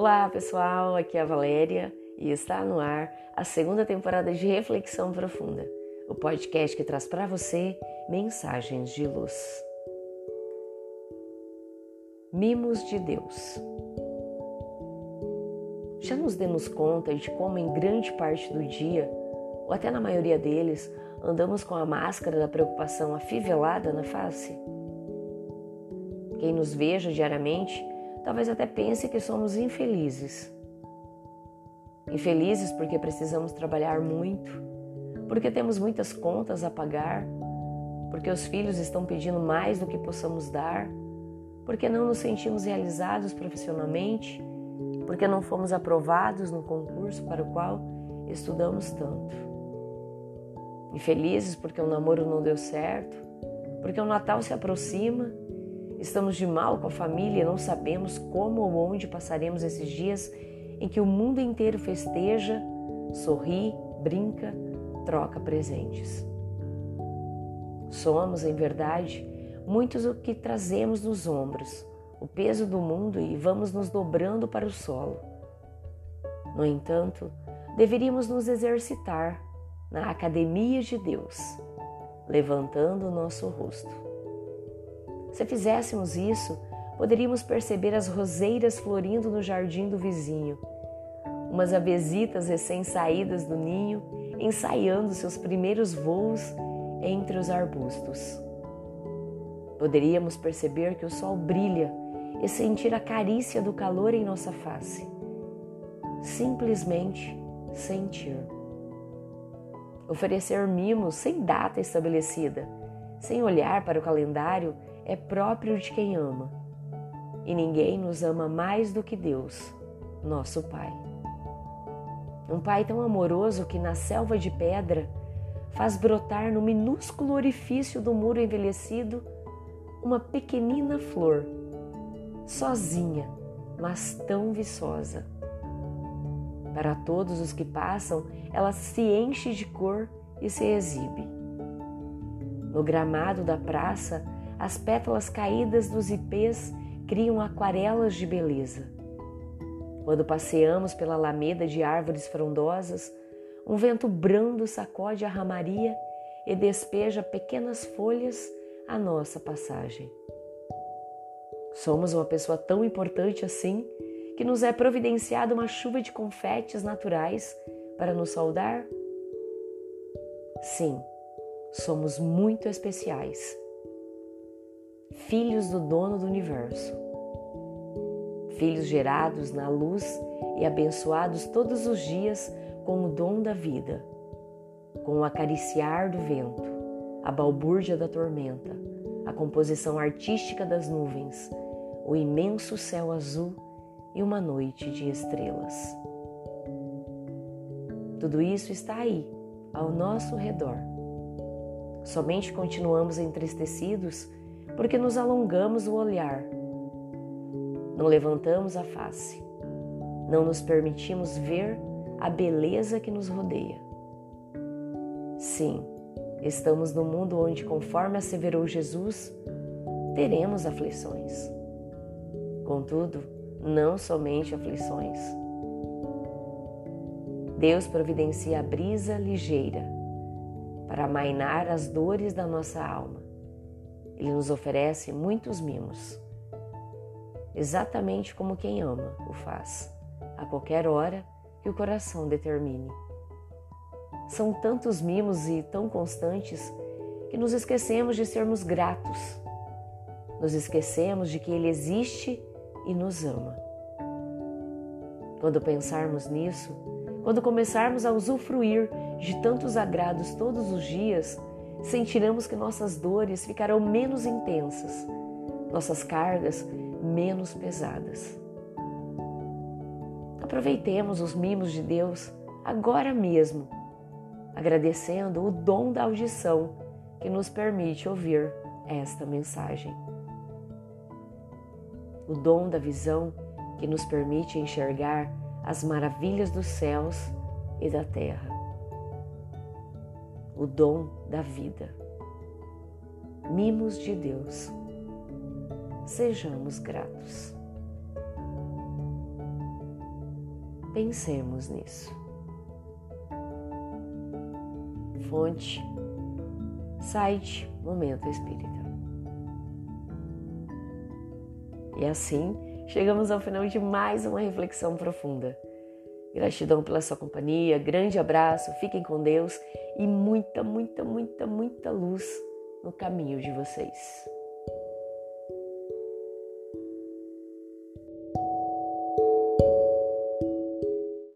Olá pessoal, aqui é a Valéria e está no ar a segunda temporada de Reflexão Profunda, o podcast que traz para você mensagens de luz. Mimos de Deus. Já nos demos conta de como, em grande parte do dia, ou até na maioria deles, andamos com a máscara da preocupação afivelada na face? Quem nos veja diariamente talvez até pense que somos infelizes. Infelizes porque precisamos trabalhar muito, porque temos muitas contas a pagar, porque os filhos estão pedindo mais do que possamos dar, porque não nos sentimos realizados profissionalmente, porque não fomos aprovados no concurso para o qual estudamos tanto. Infelizes porque o namoro não deu certo, porque o Natal se aproxima Estamos de mal com a família e não sabemos como ou onde passaremos esses dias em que o mundo inteiro festeja, sorri, brinca, troca presentes. Somos, em verdade, muitos o que trazemos nos ombros, o peso do mundo e vamos nos dobrando para o solo. No entanto, deveríamos nos exercitar na academia de Deus, levantando o nosso rosto se fizéssemos isso, poderíamos perceber as roseiras florindo no jardim do vizinho, umas avesitas recém-saídas do ninho ensaiando seus primeiros voos entre os arbustos. Poderíamos perceber que o sol brilha e sentir a carícia do calor em nossa face. Simplesmente sentir. Oferecer mimos sem data estabelecida, sem olhar para o calendário é próprio de quem ama. E ninguém nos ama mais do que Deus, nosso Pai. Um Pai tão amoroso que na selva de pedra faz brotar no minúsculo orifício do muro envelhecido uma pequenina flor, sozinha, mas tão viçosa. Para todos os que passam, ela se enche de cor e se exibe. No gramado da praça, as pétalas caídas dos ipês criam aquarelas de beleza. Quando passeamos pela alameda de árvores frondosas, um vento brando sacode a ramaria e despeja pequenas folhas à nossa passagem. Somos uma pessoa tão importante assim que nos é providenciada uma chuva de confetes naturais para nos saudar? Sim, somos muito especiais filhos do dono do universo. Filhos gerados na luz e abençoados todos os dias com o dom da vida, com o acariciar do vento, a balbúrdia da tormenta, a composição artística das nuvens, o imenso céu azul e uma noite de estrelas. Tudo isso está aí, ao nosso redor. Somente continuamos entristecidos porque nos alongamos o olhar, não levantamos a face, não nos permitimos ver a beleza que nos rodeia. Sim, estamos no mundo onde, conforme asseverou Jesus, teremos aflições. Contudo, não somente aflições. Deus providencia a brisa ligeira para amainar as dores da nossa alma ele nos oferece muitos mimos, exatamente como quem ama o faz, a qualquer hora que o coração determine. São tantos mimos e tão constantes que nos esquecemos de sermos gratos, nos esquecemos de que Ele existe e nos ama. Quando pensarmos nisso, quando começarmos a usufruir de tantos agrados todos os dias, sentiremos que nossas dores ficarão menos intensas, nossas cargas menos pesadas. Aproveitemos os mimos de Deus agora mesmo, agradecendo o dom da audição que nos permite ouvir esta mensagem. O dom da visão que nos permite enxergar as maravilhas dos céus e da terra o dom da vida. Mimos de Deus. Sejamos gratos. Pensemos nisso. Fonte, site Momento Espírita. E assim, chegamos ao final de mais uma reflexão profunda. Gratidão pela sua companhia, grande abraço, fiquem com Deus e muita, muita, muita, muita luz no caminho de vocês.